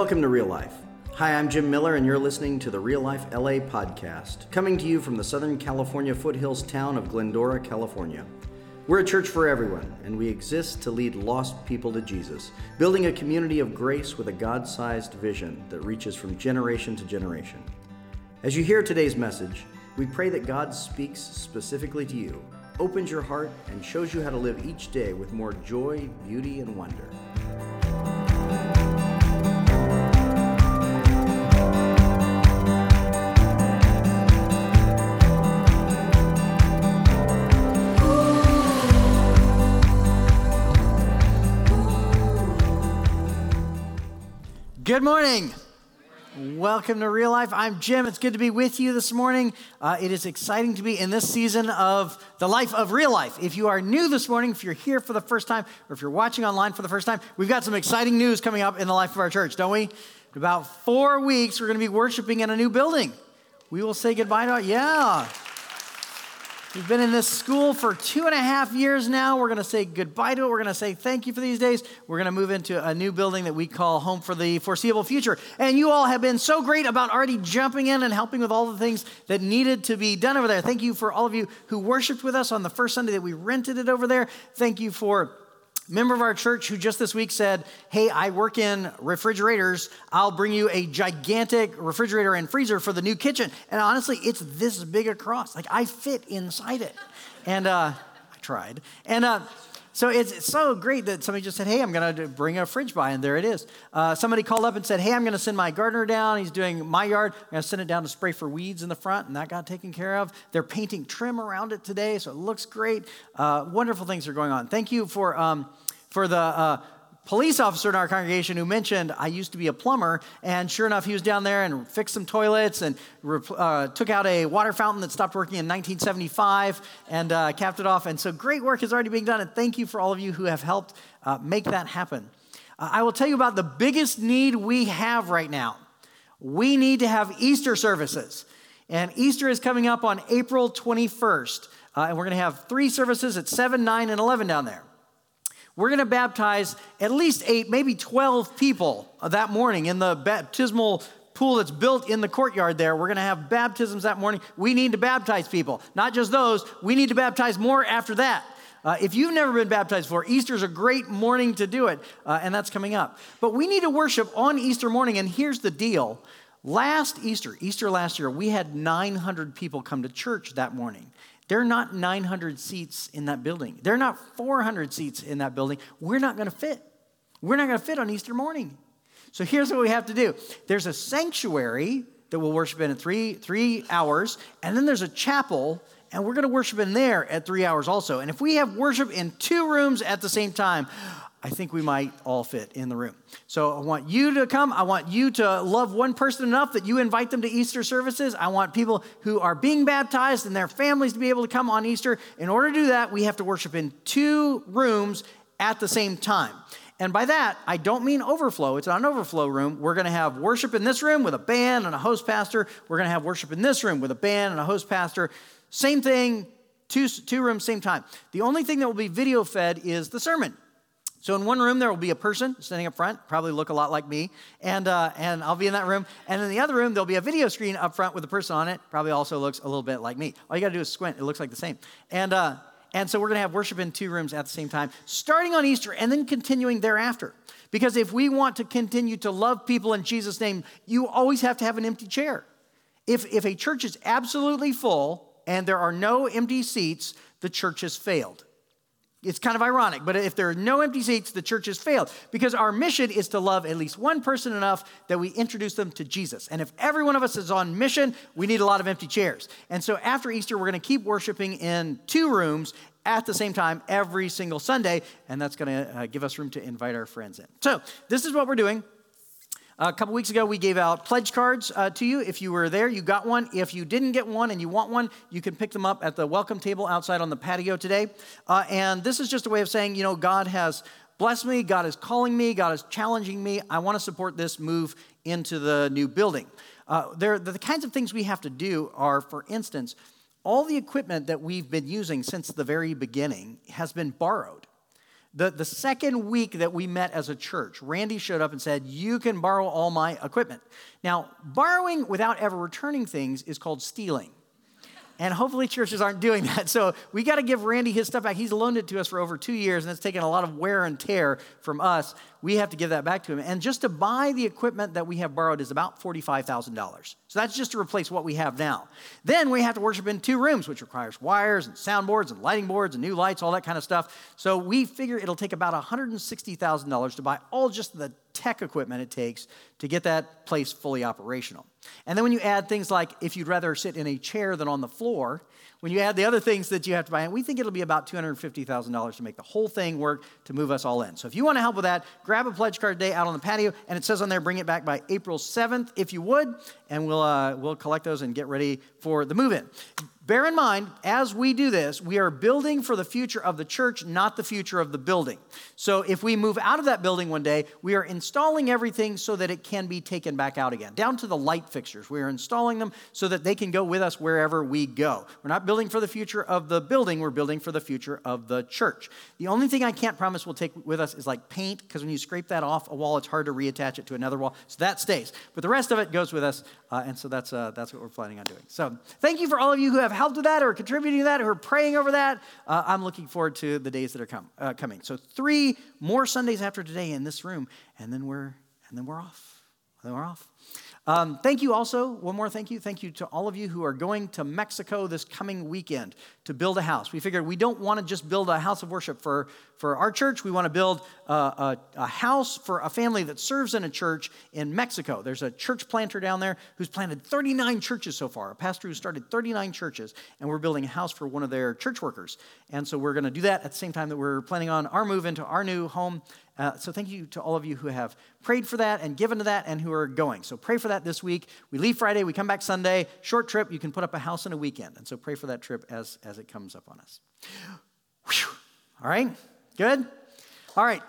Welcome to Real Life. Hi, I'm Jim Miller, and you're listening to the Real Life LA podcast, coming to you from the Southern California foothills town of Glendora, California. We're a church for everyone, and we exist to lead lost people to Jesus, building a community of grace with a God sized vision that reaches from generation to generation. As you hear today's message, we pray that God speaks specifically to you, opens your heart, and shows you how to live each day with more joy, beauty, and wonder. Good morning. Welcome to Real Life. I'm Jim. It's good to be with you this morning. Uh, it is exciting to be in this season of the life of real life. If you are new this morning, if you're here for the first time, or if you're watching online for the first time, we've got some exciting news coming up in the life of our church, don't we? In about four weeks, we're going to be worshiping in a new building. We will say goodbye to, our yeah. We've been in this school for two and a half years now. We're going to say goodbye to it. We're going to say thank you for these days. We're going to move into a new building that we call Home for the Foreseeable Future. And you all have been so great about already jumping in and helping with all the things that needed to be done over there. Thank you for all of you who worshiped with us on the first Sunday that we rented it over there. Thank you for member of our church who just this week said, Hey, I work in refrigerators. I'll bring you a gigantic refrigerator and freezer for the new kitchen. And honestly, it's this big across. Like I fit inside it. And uh, I tried. And uh, so it's, so great that somebody just said, Hey, I'm going to bring a fridge by. And there it is. Uh, somebody called up and said, Hey, I'm going to send my gardener down. He's doing my yard. I'm going to send it down to spray for weeds in the front. And that got taken care of. They're painting trim around it today. So it looks great. Uh, wonderful things are going on. Thank you for. Um, for the uh, police officer in our congregation who mentioned I used to be a plumber, and sure enough, he was down there and fixed some toilets and uh, took out a water fountain that stopped working in 1975 and uh, capped it off. And so great work is already being done, and thank you for all of you who have helped uh, make that happen. Uh, I will tell you about the biggest need we have right now. We need to have Easter services. And Easter is coming up on April 21st. Uh, and we're going to have three services at 7, 9, and 11 down there. We're going to baptize at least eight, maybe 12 people that morning in the baptismal pool that's built in the courtyard there. We're going to have baptisms that morning. We need to baptize people. Not just those, we need to baptize more after that. Uh, if you've never been baptized before, Easter's a great morning to do it, uh, and that's coming up. But we need to worship on Easter morning, and here's the deal. Last Easter, Easter last year, we had 900 people come to church that morning. There are not 900 seats in that building. There are not 400 seats in that building. We're not going to fit. We're not going to fit on Easter morning. So here's what we have to do there's a sanctuary that we'll worship in at three, three hours, and then there's a chapel, and we're going to worship in there at three hours also. And if we have worship in two rooms at the same time, I think we might all fit in the room. So I want you to come. I want you to love one person enough that you invite them to Easter services. I want people who are being baptized and their families to be able to come on Easter. In order to do that, we have to worship in two rooms at the same time. And by that, I don't mean overflow. It's not an overflow room. We're going to have worship in this room with a band and a host pastor. We're going to have worship in this room with a band and a host pastor. Same thing, two, two rooms, same time. The only thing that will be video fed is the sermon. So in one room there will be a person standing up front, probably look a lot like me, and uh, and I'll be in that room. And in the other room there'll be a video screen up front with a person on it, probably also looks a little bit like me. All you got to do is squint; it looks like the same. And uh, and so we're going to have worship in two rooms at the same time, starting on Easter and then continuing thereafter. Because if we want to continue to love people in Jesus' name, you always have to have an empty chair. If if a church is absolutely full and there are no empty seats, the church has failed. It's kind of ironic, but if there are no empty seats, the church has failed because our mission is to love at least one person enough that we introduce them to Jesus. And if every one of us is on mission, we need a lot of empty chairs. And so after Easter, we're going to keep worshiping in two rooms at the same time every single Sunday, and that's going to uh, give us room to invite our friends in. So this is what we're doing. A couple weeks ago, we gave out pledge cards uh, to you. If you were there, you got one. If you didn't get one and you want one, you can pick them up at the welcome table outside on the patio today. Uh, and this is just a way of saying, you know, God has blessed me, God is calling me, God is challenging me. I want to support this move into the new building. Uh, there, the kinds of things we have to do are, for instance, all the equipment that we've been using since the very beginning has been borrowed. The, the second week that we met as a church, Randy showed up and said, You can borrow all my equipment. Now, borrowing without ever returning things is called stealing. And hopefully, churches aren't doing that. So we got to give Randy his stuff back. He's loaned it to us for over two years, and it's taken a lot of wear and tear from us. We have to give that back to him. And just to buy the equipment that we have borrowed is about $45,000. So that's just to replace what we have now. Then we have to worship in two rooms, which requires wires and soundboards and lighting boards and new lights, all that kind of stuff. So we figure it'll take about $160,000 to buy all just the tech equipment it takes to get that place fully operational. And then when you add things like if you'd rather sit in a chair than on the floor, when you add the other things that you have to buy, we think it'll be about $250,000 to make the whole thing work to move us all in. So if you want to help with that, grab a pledge card today out on the patio, and it says on there, bring it back by April 7th if you would, and we'll, uh, we'll collect those and get ready for the move in. Bear in mind, as we do this, we are building for the future of the church, not the future of the building. So if we move out of that building one day, we are installing everything so that it can be taken back out again, down to the light fixtures. We are installing them so that they can go with us wherever we go. We're not building for the future of the building, we're building for the future of the church. The only thing I can't promise we'll take with us is like paint, because when you scrape that off a wall, it's hard to reattach it to another wall. So that stays. But the rest of it goes with us, uh, and so that's, uh, that's what we're planning on doing. So thank you for all of you who have helped with that or contributing to that or praying over that. Uh, I'm looking forward to the days that are uh, coming. So three more Sundays after today in this room, and then we're and then we're off. And then we're off. Um, thank you also, one more thank you. Thank you to all of you who are going to Mexico this coming weekend to build a house. We figured we don't want to just build a house of worship for, for our church. We want to build a, a, a, house for a family that serves in a church in Mexico. There's a church planter down there who's planted 39 churches so far, a pastor who started 39 churches, and we're building a house for one of their church workers. And so we're going to do that at the same time that we're planning on our move into our new home uh, so thank you to all of you who have prayed for that and given to that and who are going. So pray for that this week. We leave Friday, we come back Sunday. Short trip, you can put up a house in a weekend. And so pray for that trip as, as it comes up on us. Whew. All right, good? All right.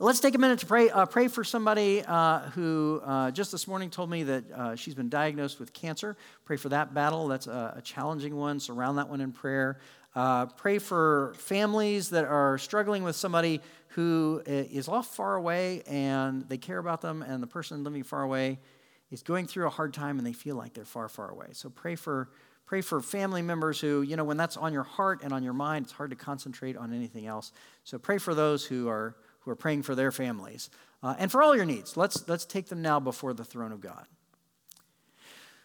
Let's take a minute to pray. Uh, pray for somebody uh, who uh, just this morning told me that uh, she's been diagnosed with cancer. Pray for that battle. That's a, a challenging one. Surround that one in prayer. Uh, pray for families that are struggling with somebody who is off far away and they care about them, and the person living far away is going through a hard time and they feel like they're far, far away. So pray for pray for family members who, you know, when that's on your heart and on your mind, it's hard to concentrate on anything else. So pray for those who are who are praying for their families uh, and for all your needs. Let's let's take them now before the throne of God.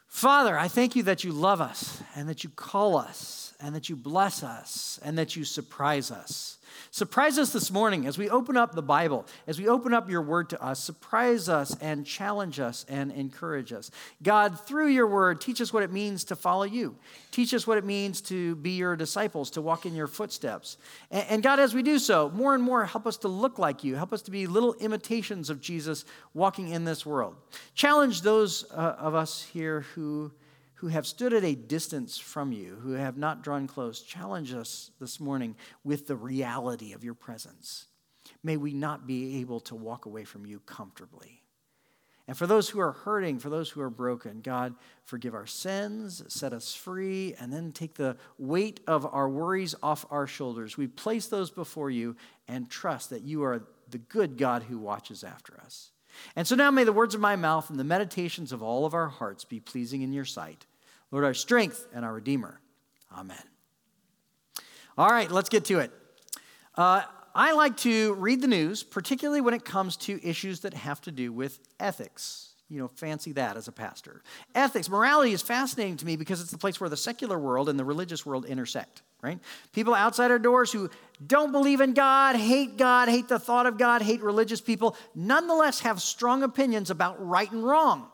Father, I thank you that you love us and that you call us and that you bless us and that you surprise us. Surprise us this morning as we open up the Bible, as we open up your word to us. Surprise us and challenge us and encourage us. God, through your word, teach us what it means to follow you. Teach us what it means to be your disciples, to walk in your footsteps. And, God, as we do so, more and more help us to look like you. Help us to be little imitations of Jesus walking in this world. Challenge those uh, of us here who who have stood at a distance from you, who have not drawn close, challenge us this morning with the reality of your presence. May we not be able to walk away from you comfortably. And for those who are hurting, for those who are broken, God, forgive our sins, set us free, and then take the weight of our worries off our shoulders. We place those before you and trust that you are the good God who watches after us. And so now may the words of my mouth and the meditations of all of our hearts be pleasing in your sight. Lord, our strength and our Redeemer. Amen. All right, let's get to it. Uh, I like to read the news, particularly when it comes to issues that have to do with ethics. You know, fancy that as a pastor. Ethics, morality is fascinating to me because it's the place where the secular world and the religious world intersect, right? People outside our doors who don't believe in God, hate God, hate the thought of God, hate religious people, nonetheless have strong opinions about right and wrong.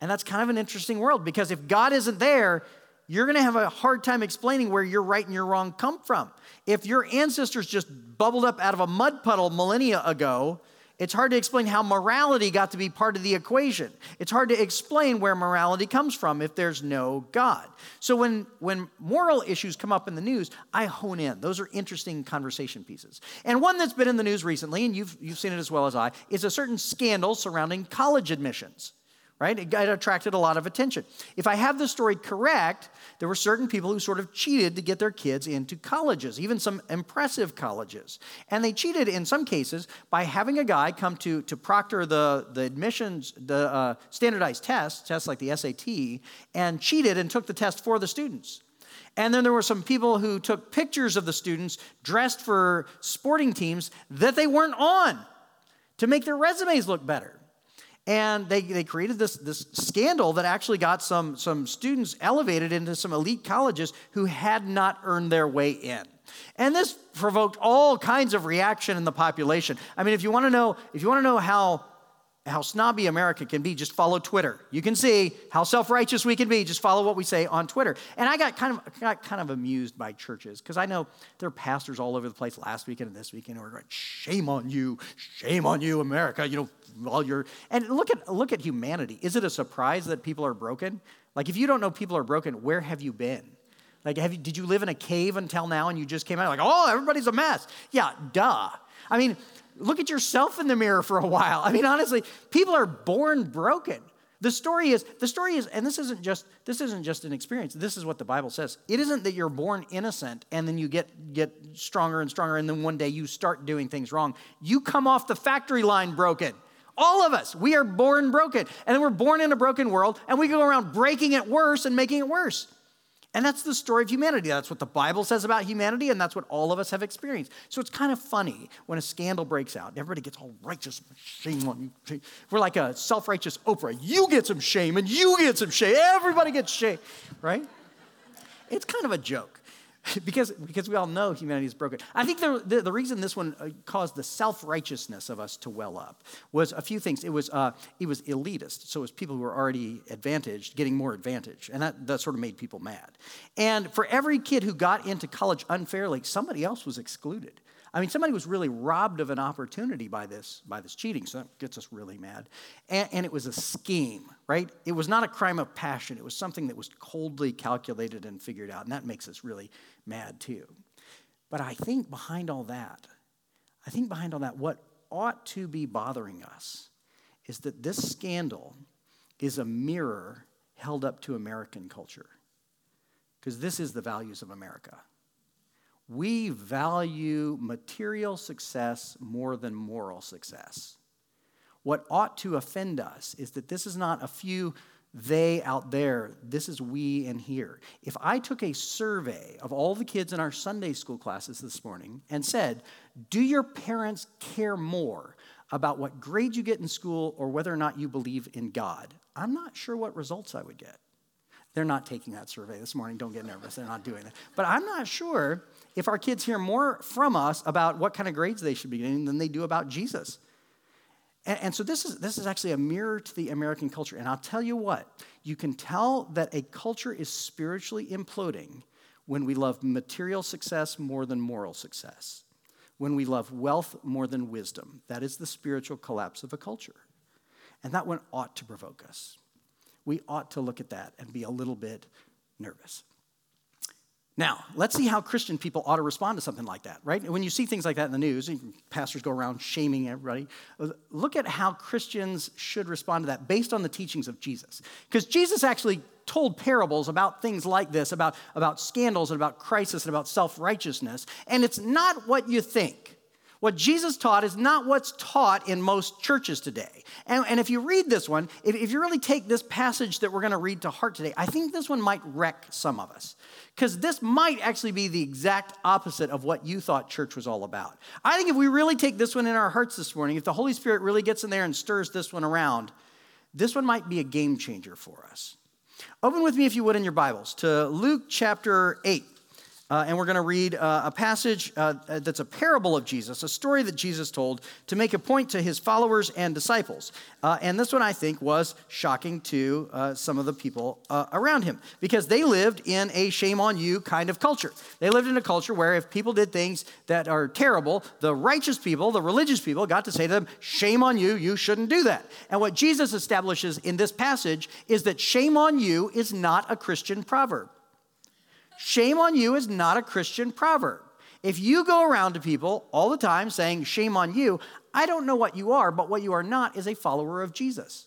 And that's kind of an interesting world because if God isn't there, you're going to have a hard time explaining where your right and your wrong come from. If your ancestors just bubbled up out of a mud puddle millennia ago, it's hard to explain how morality got to be part of the equation. It's hard to explain where morality comes from if there's no God. So when, when moral issues come up in the news, I hone in. Those are interesting conversation pieces. And one that's been in the news recently, and you've, you've seen it as well as I, is a certain scandal surrounding college admissions right? It, it attracted a lot of attention. If I have the story correct, there were certain people who sort of cheated to get their kids into colleges, even some impressive colleges. And they cheated in some cases by having a guy come to, to proctor the, the admissions, the uh, standardized tests, tests like the SAT, and cheated and took the test for the students. And then there were some people who took pictures of the students dressed for sporting teams that they weren't on to make their resumes look better. And they, they created this, this scandal that actually got some, some students elevated into some elite colleges who had not earned their way in. And this provoked all kinds of reaction in the population. I mean, if you want to know, if you want to know how how snobby America can be, just follow Twitter. You can see how self-righteous we can be. Just follow what we say on Twitter. And I got kind of got kind of amused by churches because I know there are pastors all over the place last weekend and this weekend who are going, "Shame on you, shame on you, America!" You know, all your and look at look at humanity. Is it a surprise that people are broken? Like, if you don't know people are broken, where have you been? Like, have you, did you live in a cave until now and you just came out like, "Oh, everybody's a mess"? Yeah, duh. I mean, look at yourself in the mirror for a while. I mean, honestly, people are born broken. The story is, the story is, and this isn't just this isn't just an experience. This is what the Bible says. It isn't that you're born innocent and then you get get stronger and stronger, and then one day you start doing things wrong. You come off the factory line broken. All of us, we are born broken. And then we're born in a broken world, and we go around breaking it worse and making it worse. And that's the story of humanity. That's what the Bible says about humanity, and that's what all of us have experienced. So it's kind of funny when a scandal breaks out. Everybody gets all righteous, shame on you. We're like a self righteous Oprah. You get some shame, and you get some shame. Everybody gets shame, right? It's kind of a joke. because, because we all know humanity is broken. I think the, the, the reason this one uh, caused the self righteousness of us to well up was a few things. It was, uh, it was elitist, so it was people who were already advantaged getting more advantage, and that, that sort of made people mad. And for every kid who got into college unfairly, somebody else was excluded. I mean, somebody was really robbed of an opportunity by this, by this cheating, so that gets us really mad. And, and, it was a scheme, right? It was not a crime of passion. It was something that was coldly calculated and figured out, and that makes us really mad too. But I think behind all that, I think behind all that, what ought to be bothering us is that this scandal is a mirror held up to American culture. Because this is the values of America we value material success more than moral success. What ought to offend us is that this is not a few they out there, this is we in here. If I took a survey of all the kids in our Sunday school classes this morning and said, Do your parents care more about what grades you get in school or whether or not you believe in God? I'm not sure what results I would get. They're not taking that survey this morning. Don't get nervous. They're not doing it. But I'm not sure if our kids hear more from us about what kind of grades they should be getting than they do about Jesus. And, and, so this is, this is actually a mirror to the American culture. And I'll tell you what, you can tell that a culture is spiritually imploding when we love material success more than moral success, when we love wealth more than wisdom. That is the spiritual collapse of a culture. And that one ought to provoke us. We ought to look at that and be a little bit nervous. Now, let's see how Christian people ought to respond to something like that, right? When you see things like that in the news, pastors go around shaming everybody, look at how Christians should respond to that based on the teachings of Jesus. Because Jesus actually told parables about things like this, about, about scandals and about crisis and about self righteousness, and it's not what you think. What Jesus taught is not what's taught in most churches today. And, and if you read this one, if, if you really take this passage that we're going to read to heart today, I think this one might wreck some of us. Because this might actually be the exact opposite of what you thought church was all about. I think if we really take this one in our hearts this morning, if the Holy Spirit really gets in there and stirs this one around, this one might be a game changer for us. Open with me, if you would, in your Bibles to Luke chapter 8. Uh, and we're going to read uh, a passage uh, that's a parable of Jesus, a story that Jesus told to make a point to his followers and disciples. Uh, and this one, I think, was shocking to uh, some of the people uh, around him because they lived in a shame on you kind of culture. They lived in a culture where if people did things that are terrible, the righteous people, the religious people, got to say to them, Shame on you, you shouldn't do that. And what Jesus establishes in this passage is that shame on you is not a Christian proverb. Shame on you is not a Christian proverb. If you go around to people all the time saying, Shame on you, I don't know what you are, but what you are not is a follower of Jesus.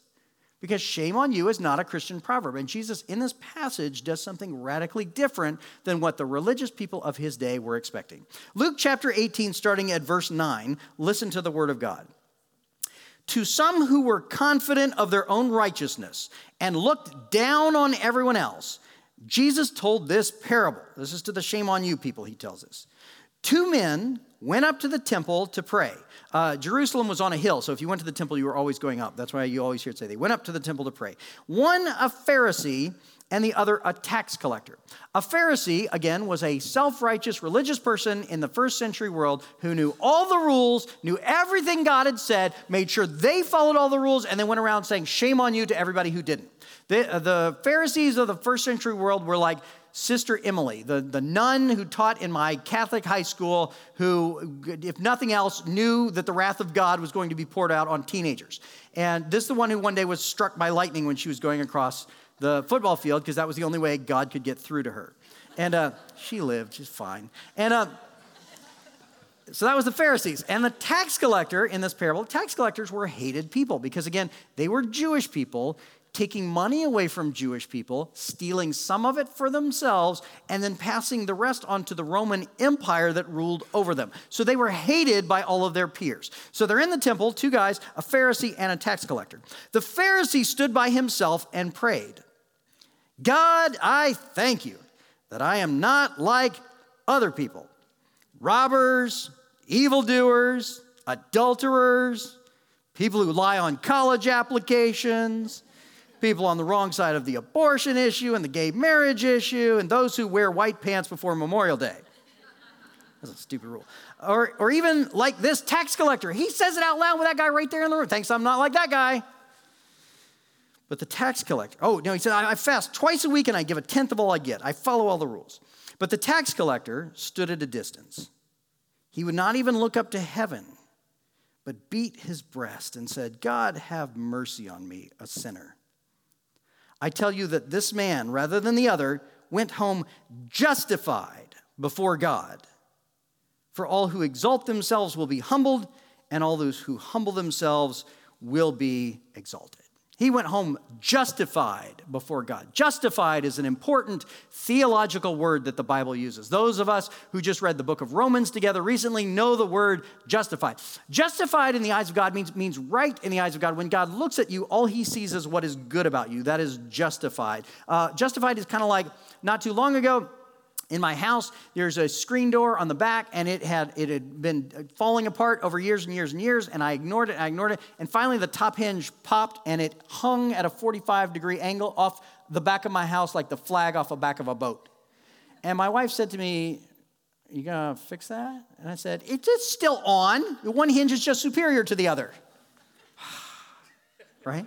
because shame on you is not a Christian proverb. And Jesus, in this passage, does something radically different than what the religious people of his day were expecting. Luke chapter 18, starting at verse 9, listen to the word of God. To some who were confident of their own righteousness and looked down on everyone else, Jesus told this parable. This is to the shame on you people, he tells us. Two men went up to the temple to pray. Uh, Jerusalem was on a hill, so if you went to the temple, you were always going up. That's why you always hear it say they went up to the temple to pray. One a Pharisee and the other a tax collector. A Pharisee, again, was a self righteous religious person in the first century world who knew all the rules, knew everything God had said, made sure they followed all the rules, and then went around saying, Shame on you to everybody who didn't. The, uh, the Pharisees of the first century world were like, Sister Emily, the, the nun who taught in my Catholic high school, who, if nothing else, knew that the wrath of God was going to be poured out on teenagers. And this is the one who one day was struck by lightning when she was going across the football field because that was the only way God could get through to her. And uh, she lived, she's fine. And uh, so that was the Pharisees. And the tax collector in this parable, tax collectors were hated people because, again, they were Jewish people taking money away from Jewish people, stealing some of it for themselves, and then passing the rest on to the Roman Empire that ruled over them. So they were hated by all of their peers. So they're in the temple, two guys, a Pharisee and a tax collector. The Pharisee stood by himself and prayed God, I thank you that I am not like other people robbers, evildoers, adulterers, people who lie on college applications people on the wrong side of the abortion issue and the gay marriage issue, and those who wear white pants before Memorial Day. That's a stupid rule. Or, or even like this tax collector. He says it out loud with that guy right there in the room. Thinks I'm not like that guy. But the tax collector, oh, no, he said, I fast twice a week and I give a tenth of all I get. I follow all the rules. But the tax collector stood at a distance. He would not even look up to heaven, but beat his breast and said, God, have mercy on me, a sinner. I tell you that this man, rather than the other, went home justified before God. For all who exalt themselves will be humbled, and all those who humble themselves will be exalted. He went home justified before God. Justified is an important theological word that the Bible uses. Those of us who just read the book of Romans together recently know the word justified. Justified in the eyes of God means, means right in the eyes of God. When God looks at you, all he sees is what is good about you. That is justified. Uh, justified is kind of like not too long ago, in my house there's a screen door on the back and it had it had been falling apart over years and years and years and i ignored it i ignored it and finally the top hinge popped and it hung at a 45 degree angle off the back of my house like the flag off the back of a boat. And my wife said to me you gonna fix that? And i said it's still on. The one hinge is just superior to the other. Right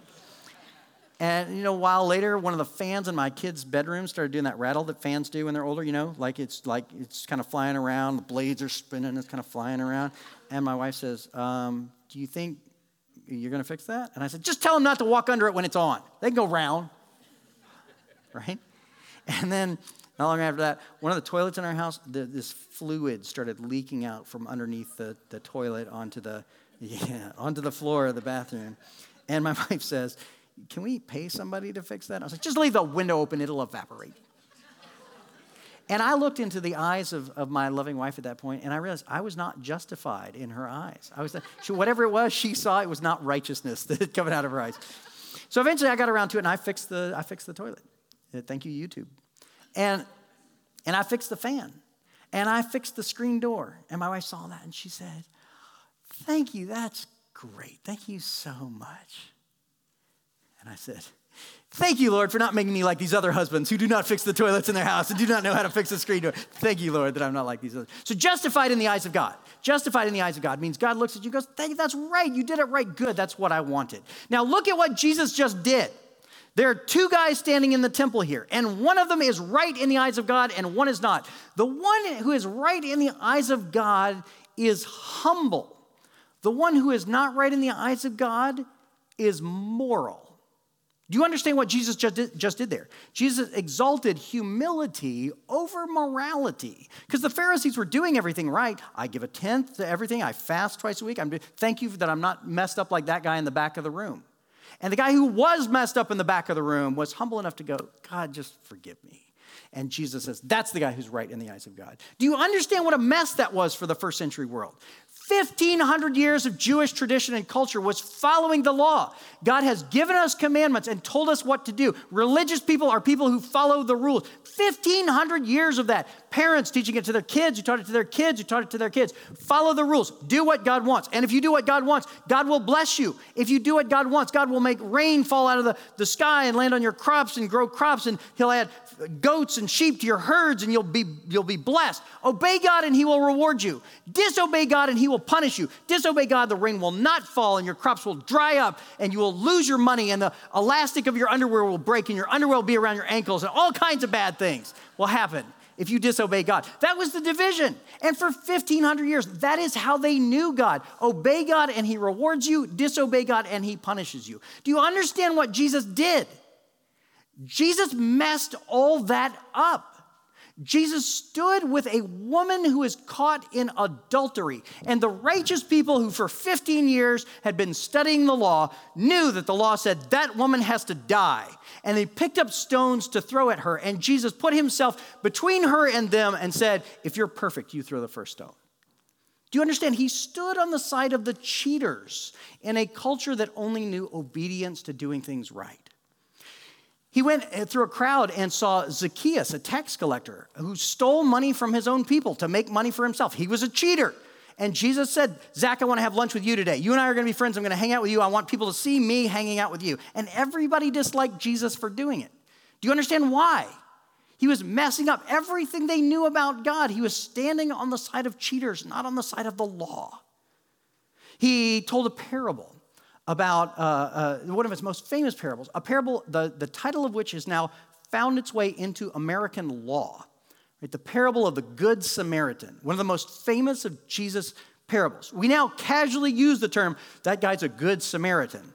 and you know, a while later, one of the fans in my kid's bedroom started doing that rattle that fans do when they're older. You know, like it's like it's kind of flying around. The blades are spinning. It's kind of flying around. And my wife says, um, "Do you think you're going to fix that?" And I said, "Just tell them not to walk under it when it's on. They can go round, right?" And then not long after that, one of the toilets in our house, the, this fluid started leaking out from underneath the, the toilet onto the yeah, onto the floor of the bathroom. And my wife says, can we pay somebody to fix that? I was like, just leave the window open, it'll evaporate. And I looked into the eyes of, of my loving wife at that point, and I realized I was not justified in her eyes. I was, she, whatever it was, she saw it was not righteousness that coming out of her eyes. So eventually, I got around to it, and I fixed the, I fixed the toilet. Uh, thank you, YouTube. And, and I fixed the fan, and I fixed the screen door. And my wife saw that, and she said, "Thank you. That's great. Thank you so much." And I said, Thank you, Lord, for not making me like these other husbands who do not fix the toilets in their house and do not know how to fix a screen door. Thank you, Lord, that I'm not like these others. So, justified in the eyes of God. Justified in the eyes of God means God looks at you and goes, Thank you, that's right. You did it right. Good. That's what I wanted. Now, look at what Jesus just did. There are two guys standing in the temple here, and one of them is right in the eyes of God, and one is not. The one who is right in the eyes of God is humble. The one who is not right in the eyes of God is moral. Do you understand what Jesus just did, just did there? Jesus exalted humility over morality because the Pharisees were doing everything right. I give a tenth to everything. I fast twice a week. I'm thank you that I'm not messed up like that guy in the back of the room. And the guy who was messed up in the back of the room was humble enough to go, God, just forgive me. And Jesus says, That's the guy who's right in the eyes of God. Do you understand what a mess that was for the first century world? 1500 years of Jewish tradition and culture was following the law. God has given us commandments and told us what to do. Religious people are people who follow the rules. 1500 years of that. Parents teaching it to their kids, you taught it to their kids, you taught it to their kids. Follow the rules. Do what God wants. And if you do what God wants, God will bless you. If you do what God wants, God will make rain fall out of the, the sky and land on your crops and grow crops, and He'll add goats and sheep to your herds, and you'll be, you'll be blessed. Obey God, and He will reward you. Disobey God, and He will punish you. Disobey God, the rain will not fall, and your crops will dry up, and you will lose your money, and the elastic of your underwear will break, and your underwear will be around your ankles, and all kinds of bad things will happen if you disobey God. That was the division. And for 1500 years, that is how they knew God. Obey God and he rewards you, disobey God and he punishes you. Do you understand what Jesus did? Jesus messed all that up. Jesus stood with a woman who is caught in adultery. And the righteous people who for 15 years had been studying the law knew that the law said that woman has to die. And they picked up stones to throw at her. And Jesus put himself between her and them and said, If you're perfect, you throw the first stone. Do you understand? He stood on the side of the cheaters in a culture that only knew obedience to doing things right. He went eh, through a crowd and saw Zacchaeus, a tax collector, who stole money from his own people to make money for himself. He was a cheater. And Jesus said, Zach, I want to have lunch with you today. You and I are going to be friends. I'm going to hang out with you. I want people to see me hanging out with you. And everybody disliked Jesus for doing it. Do you understand why? He was messing up everything they knew about God. He was standing on the side of cheaters, not on the side of the law. He told a parable about uh, uh, one of its most famous parables, a parable, the, the title of which has now found its way into American law. Right? The parable of the Good Samaritan, one of the most famous of Jesus' parables. We now casually use the term, that guy's a good Samaritan.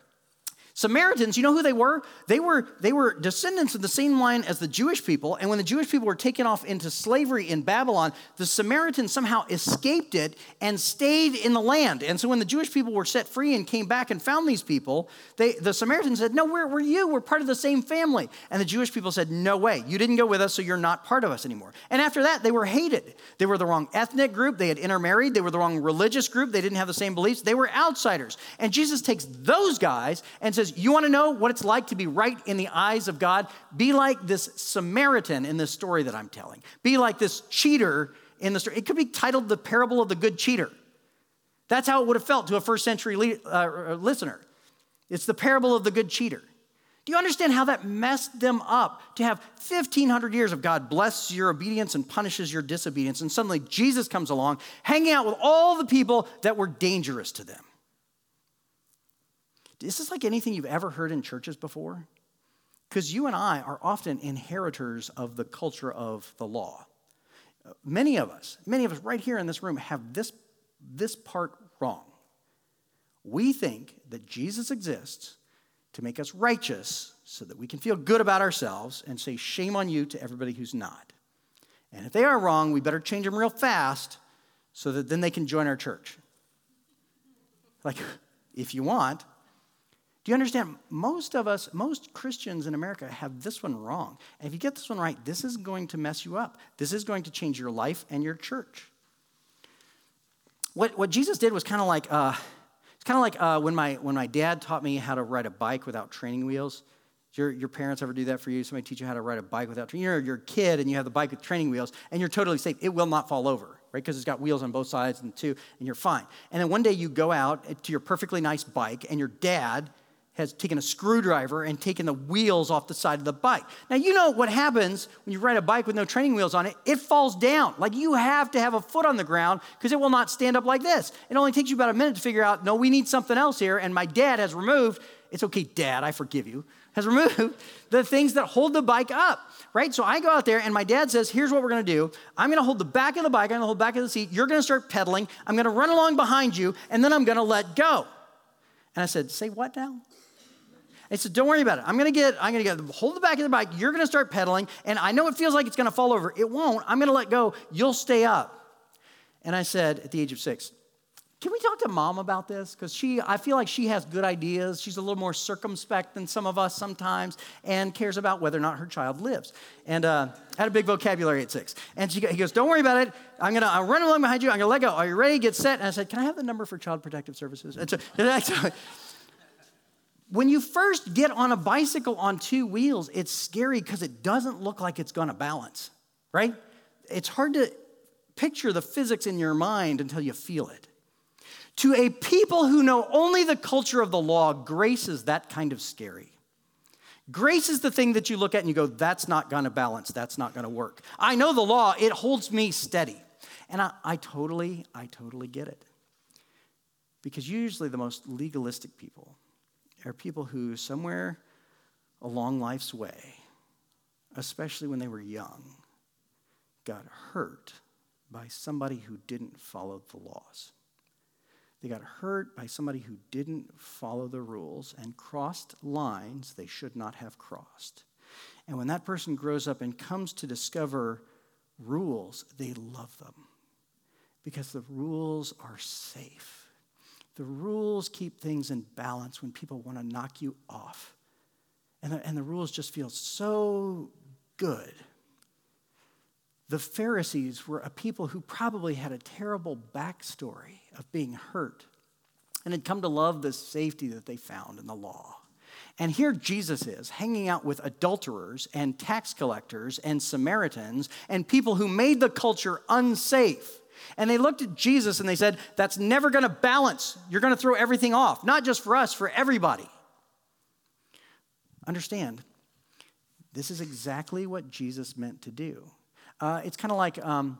Samaritans, you know who they were? They were they were descendants of the same line as the Jewish people, and when the Jewish people were taken off into slavery in Babylon, the Samaritans somehow escaped it and stayed in the land. And so when the Jewish people were set free and came back and found these people, they, the Samaritans said, "No, we're, we're you. We're part of the same family." And the Jewish people said, "No way. You didn't go with us, so you're not part of us anymore." And after that, they were hated. They were the wrong ethnic group. They had intermarried. They were the wrong religious group. They didn't have the same beliefs. They were outsiders. And Jesus takes those guys and says, you want to know what it's like to be right in the eyes of God? Be like this Samaritan in this story that I'm telling. Be like this cheater in the story. It could be titled The Parable of the Good Cheater. That's how it would have felt to a first century uh, listener. It's the parable of the good cheater. Do you understand how that messed them up to have 1500 years of God blesses your obedience and punishes your disobedience, and suddenly Jesus comes along, hanging out with all the people that were dangerous to them? Is this like anything you've ever heard in churches before? Because you and I are often inheritors of the culture of the law. Many of us, many of us right here in this room have this, this part wrong. We think that Jesus exists to make us righteous so that we can feel good about ourselves and say, shame on you to everybody who's not. And if they are wrong, we better change them real fast so that then they can join our church. Like, if you want, do you understand? Most of us, most Christians in America have this one wrong. And if you get this one right, this is going to mess you up. This is going to change your life and your church. What, what Jesus did was kind of like, uh, it's kind of like uh, when, my, when my dad taught me how to ride a bike without training wheels. Your, your parents ever do that for you? Somebody teach you how to ride a bike without training? You're, you're a kid and you have the bike with training wheels and you're totally safe. It will not fall over right? Because it's got wheels on both sides and two, and you're fine. And then one day you go out to your perfectly nice bike, and your dad has taken a screwdriver and taken the wheels off the side of the bike. Now, you know what happens when you ride a bike with no training wheels on it? It falls down. Like you have to have a foot on the ground because it will not stand up like this. It only takes you about a minute to figure out, no, we need something else here. And my dad has removed, it's okay, dad, I forgive you, has removed the things that hold the bike up, right? So I go out there and my dad says, here's what we're gonna do. I'm gonna hold the back of the bike, I'm gonna hold the back of the seat, you're gonna start pedaling, I'm gonna run along behind you, and then I'm gonna let go. And I said, say what now? He said, Don't worry about it. I'm gonna get, I'm gonna get hold the back of the bike, you're gonna start pedaling, and I know it feels like it's gonna fall over. It won't. I'm gonna let go, you'll stay up. And I said at the age of six, can we talk to mom about this? Because she, I feel like she has good ideas. She's a little more circumspect than some of us sometimes and cares about whether or not her child lives. And uh, had a big vocabulary at six. And she, he goes, Don't worry about it. I'm going to run along behind you. I'm going to let go. Are you ready? Get set. And I said, Can I have the number for Child Protective Services? And so, when you first get on a bicycle on two wheels, it's scary because it doesn't look like it's going to balance, right? It's hard to picture the physics in your mind until you feel it. To a people who know only the culture of the law, grace is that kind of scary. Grace is the thing that you look at and you go, that's not gonna balance, that's not gonna work. I know the law, it holds me steady. And I, I totally, I totally get it. Because usually the most legalistic people are people who, somewhere along life's way, especially when they were young, got hurt by somebody who didn't follow the laws. They got hurt by somebody who didn't follow the rules and crossed lines they should not have crossed. And when that person grows up and comes to discover rules, they love them because the rules are safe. The rules keep things in balance when people want to knock you off. And the, and the rules just feel so good. The Pharisees were a people who probably had a terrible backstory of being hurt and had come to love the safety that they found in the law. And here Jesus is hanging out with adulterers and tax collectors and Samaritans and people who made the culture unsafe. And they looked at Jesus and they said, That's never going to balance. You're going to throw everything off, not just for us, for everybody. Understand, this is exactly what Jesus meant to do. Uh, it's kind of like um,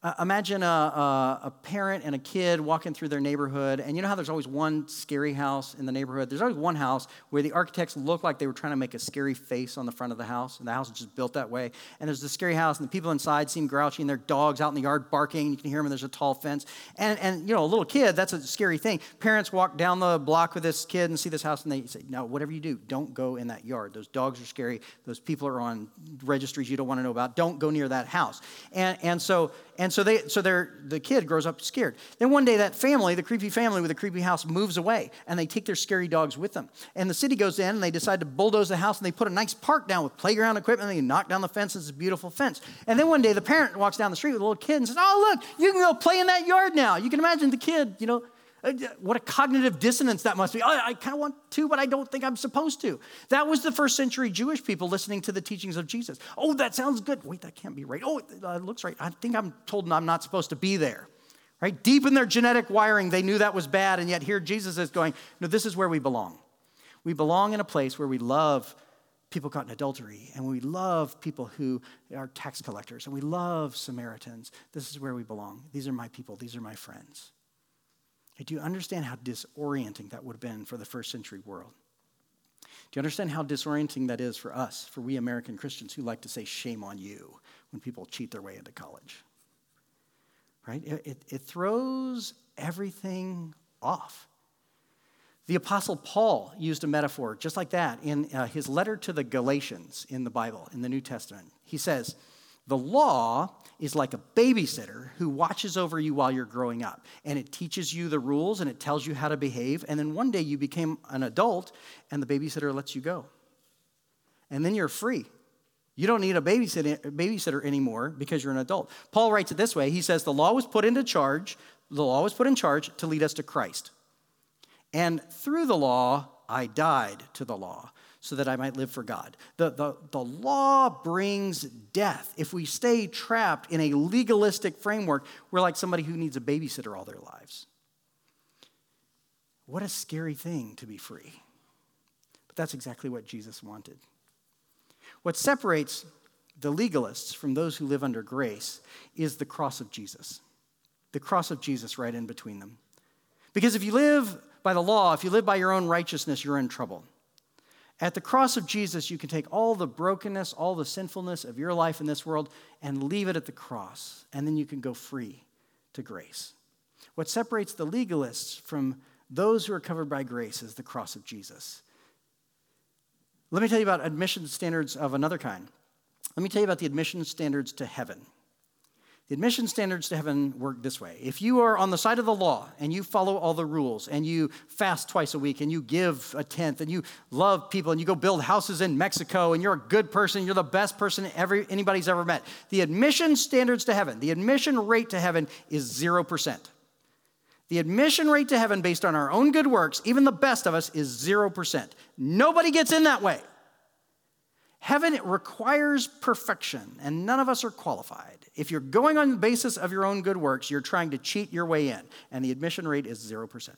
uh, imagine a, a, a, parent and a kid walking through their neighborhood, and you know how there's always one scary house in the neighborhood? There's always one house where the architects look like they were trying to make a scary face on the front of the house, and the house is just built that way. And there's the scary house, and the people inside seem grouchy, and their dogs out in the yard barking, you can hear them, and there's a tall fence. And, and you know, a little kid, that's a scary thing. Parents walk down the block with this kid and see this house, and they say, No, whatever you do, don't go in that yard. Those dogs are scary. Those people are on registries you don't want to know about. Don't go near that house. And, and so, and so they so they're, the kid grows up scared. Then one day that family, the creepy family with the creepy house, moves away and they take their scary dogs with them. And the city goes in and they decide to bulldoze the house and they put a nice park down with playground equipment. And they knock down the fence. It's a beautiful fence. And then one day the parent walks down the street with a little kid and says, "Oh look, you can go play in that yard now." You can imagine the kid, you know what a cognitive dissonance that must be. I, I kind of want to, but I don't think I'm supposed to. That was the first century Jewish people listening to the teachings of Jesus. Oh, that sounds good. Wait, that can't be right. Oh, it uh, looks right. I think I'm told I'm not supposed to be there. Right? Deep in their genetic wiring, they knew that was bad, and yet here Jesus is going, No, this is where we belong. We belong in a place where we love people caught in adultery, and we love people who are tax collectors, and we love Samaritans. This is where we belong. These are my people, these are my friends. Do you understand how disorienting that would have been for the first century world? Do you understand how disorienting that is for us, for we American Christians who like to say shame on you when people cheat their way into college? Right? It, it, it throws everything off. The Apostle Paul used a metaphor just like that in uh, his letter to the Galatians in the Bible, in the New Testament. He says, The law is like a babysitter who watches over you while you're growing up. And it teaches you the rules and it tells you how to behave. And then one day you became an adult and the babysitter lets you go. And then you're free. You don't need a babysitter, babysitter anymore because you're an adult. Paul writes it this way He says, The law was put into charge, the law was put in charge to lead us to Christ. And through the law, I died to the law so that I might live for God. The, the, the law brings death. If we stay trapped in a legalistic framework, we're like somebody who needs a babysitter all their lives. What a scary thing to be free. But that's exactly what Jesus wanted. What separates the legalists from those who live under grace is the cross of Jesus. The cross of Jesus right in between them. Because if you live by the law, if you live by your own righteousness, you're in trouble. At the cross of Jesus, you can take all the brokenness, all the sinfulness of your life in this world and leave it at the cross, and then you can go free to grace. What separates the legalists from those who are covered by grace is the cross of Jesus. Let me tell you about admission standards of another kind. Let me tell you about the admission standards to heaven. The admission standards to heaven work this way. If you are on the side of the law and you follow all the rules and you fast twice a week and you give a tenth and you love people and you go build houses in Mexico and you're a good person, you're the best person anybody's ever met, the admission standards to heaven, the admission rate to heaven is 0%. The admission rate to heaven based on our own good works, even the best of us, is 0%. Nobody gets in that way. Heaven requires perfection, and none of us are qualified. If you're going on the basis of your own good works, you're trying to cheat your way in, and the admission rate is 0%.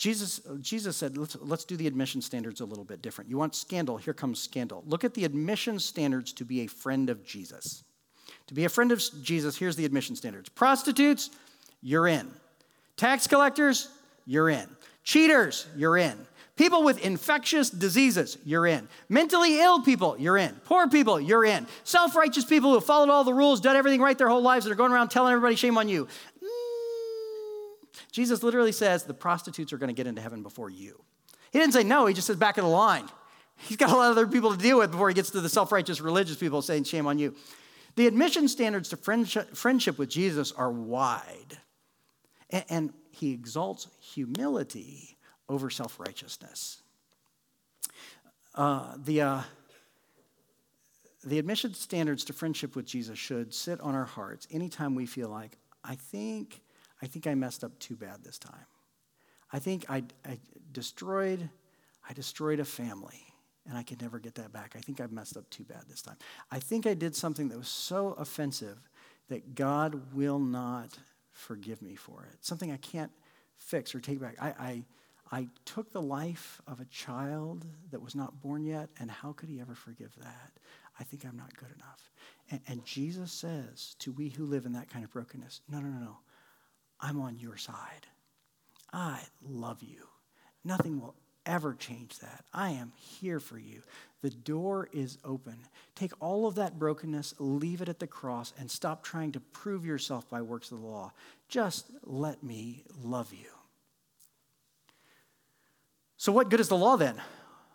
Jesus, Jesus said, let's, let's do the admission standards a little bit different. You want scandal? Here comes scandal. Look at the admission standards to be a friend of Jesus. To be a friend of Jesus, here's the admission standards prostitutes, you're in. Tax collectors, you're in. Cheaters, you're in. People with infectious diseases, you're in. Mentally ill people, you're in. Poor people, you're in. Self righteous people who have followed all the rules, done everything right their whole lives, and are going around telling everybody, shame on you. Mm. Jesus literally says the prostitutes are going to get into heaven before you. He didn't say no, he just says back in the line. He's got a lot of other people to deal with before he gets to the self righteous religious people saying, shame on you. The admission standards to friendship with Jesus are wide, and he exalts humility over self righteousness. Uh, the, uh, the admission standards to friendship with Jesus should sit on our hearts anytime we feel like, I think, I think I messed up too bad this time. I think I, I destroyed, I destroyed a family and I could never get that back. I think I messed up too bad this time. I think I did something that was so offensive that God will not forgive me for it. Something I can't fix or take back. I, I, I took the life of a child that was not born yet, and how could he ever forgive that? I think I'm not good enough. And, and, Jesus says to we who live in that kind of brokenness, no, no, no, no. I'm on your side. I love you. Nothing will ever change that. I am here for you. The door is open. Take all of that brokenness, leave it at the cross, and stop trying to prove yourself by works of the law. Just let me love you. So, what good is the law then?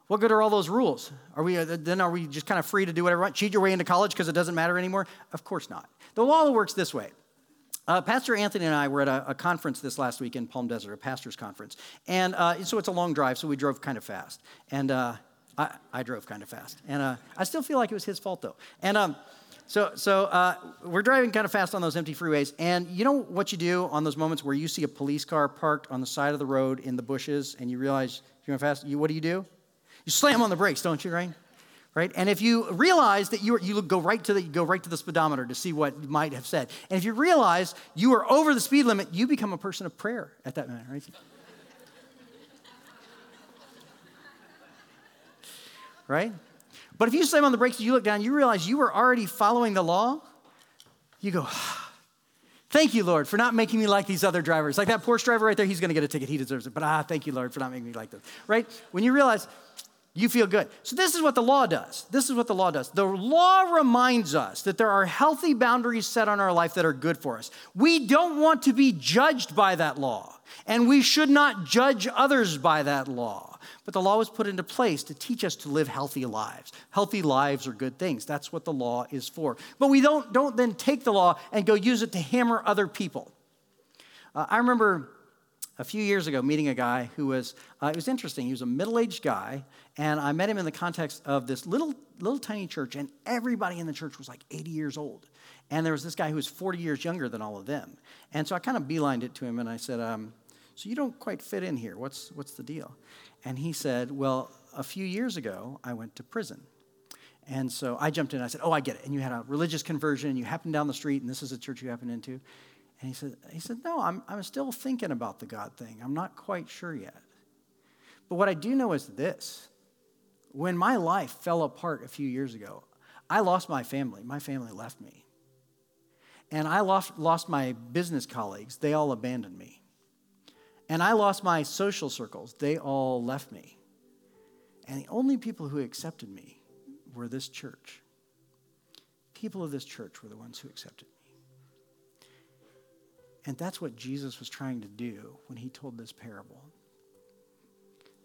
What good are all those rules? Are we uh, then are we just kind of free to do whatever? Cheat your way into college because it doesn't matter anymore? Of course not. The law works this way. Uh, Pastor Anthony and I were at a, a, conference this last week in Palm Desert, a pastor's conference, and uh, so it's a long drive, so we drove kind of fast, and uh, I, I, drove kind of fast, and uh, I still feel like it was his fault though, and. Um, so, so uh, we're driving kind of fast on those empty freeways, and you know what you do on those moments where you see a police car parked on the side of the road in the bushes, and you realize you're going fast. You, what do you do? You slam on the brakes, don't you, right? Right? And if you realize that you, you go right to the you go right to the speedometer to see what you might have said, and if you realize you are over the speed limit, you become a person of prayer at that moment, right? right? But if you slam on the brakes you look down, you realize you were already following the law, you go, ah, Thank you, Lord, for not making me like these other drivers. Like that Porsche driver right there, he's going to get a ticket. He deserves it. But ah, thank you, Lord, for not making me like them. Right? When you realize you feel good. So, this is what the law does. This is what the law does. The law reminds us that there are healthy boundaries set on our life that are good for us. We don't want to be judged by that law, and we should not judge others by that law. But the law was put into place to teach us to live healthy lives. Healthy lives are good things. That's what the law is for. But we don't, don't then take the law and go use it to hammer other people. Uh, I remember a few years ago meeting a guy who was, uh, it was interesting. He was a middle aged guy, and I met him in the context of this little, little tiny church, and everybody in the church was like 80 years old. And there was this guy who was 40 years younger than all of them. And so I kind of beelined it to him, and I said, um, So you don't quite fit in here. What's, what's the deal? And he said, Well, a few years ago, I went to prison. And so I jumped in. I said, Oh, I get it. And you had a religious conversion, and you happened down the street, and this is a church you happened into. And he said, he said No, I'm, I'm still thinking about the God thing. I'm not quite sure yet. But what I do know is this when my life fell apart a few years ago, I lost my family. My family left me. And I lost, lost my business colleagues. They all abandoned me. And I lost my social circles. They all left me. And the only people who accepted me were this church. People of this church were the ones who accepted me. And that's what Jesus was trying to do when he told this parable.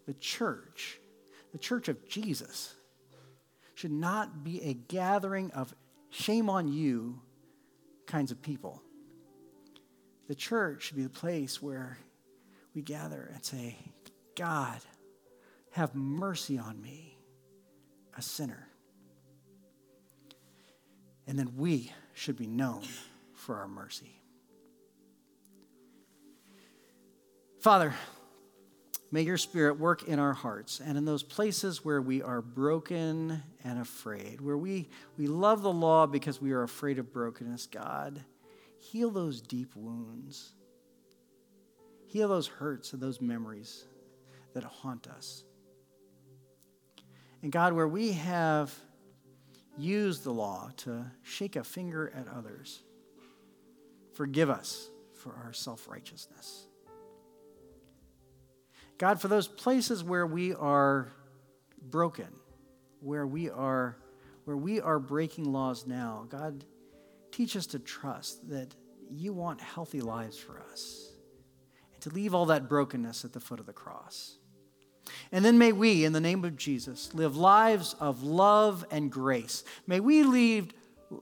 The church, the church of Jesus, should not be a gathering of shame on you kinds of people. The church should be the place where we gather and say, God, have mercy on me, a sinner. And then we should be known for our mercy. Father, may your spirit work in our hearts and in those places where we are broken and afraid, where we, we love the law because we are afraid of brokenness, God, heal those deep wounds. Heal those hurts and those memories that haunt us. And God, where we have used the law to shake a finger at others, forgive us for our self righteousness. God, for those places where we are broken, where we are, where we are breaking laws now, God, teach us to trust that you want healthy lives for us and to leave all that brokenness at the foot of the cross. And then may we, in the name of Jesus, live lives of love and grace. May we leave,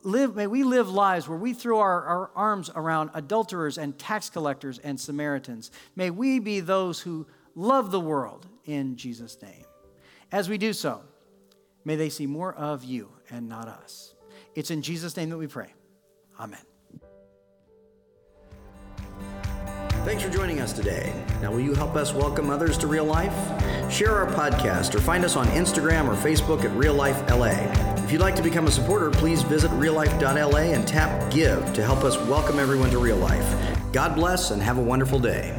live, may we live lives where we throw our, our arms around adulterers and tax collectors and Samaritans. May we be those who love the world in Jesus' name. As we do so, may they see more of you and not us. It's in Jesus' name that we pray. Amen. Thanks for joining us today. Now, will you help us welcome others to real life? Share our podcast or find us on Instagram or Facebook at Real Life LA. If you'd like to become a supporter, please visit reallife.la and tap Give to help us welcome everyone to real life. God bless and have a wonderful day.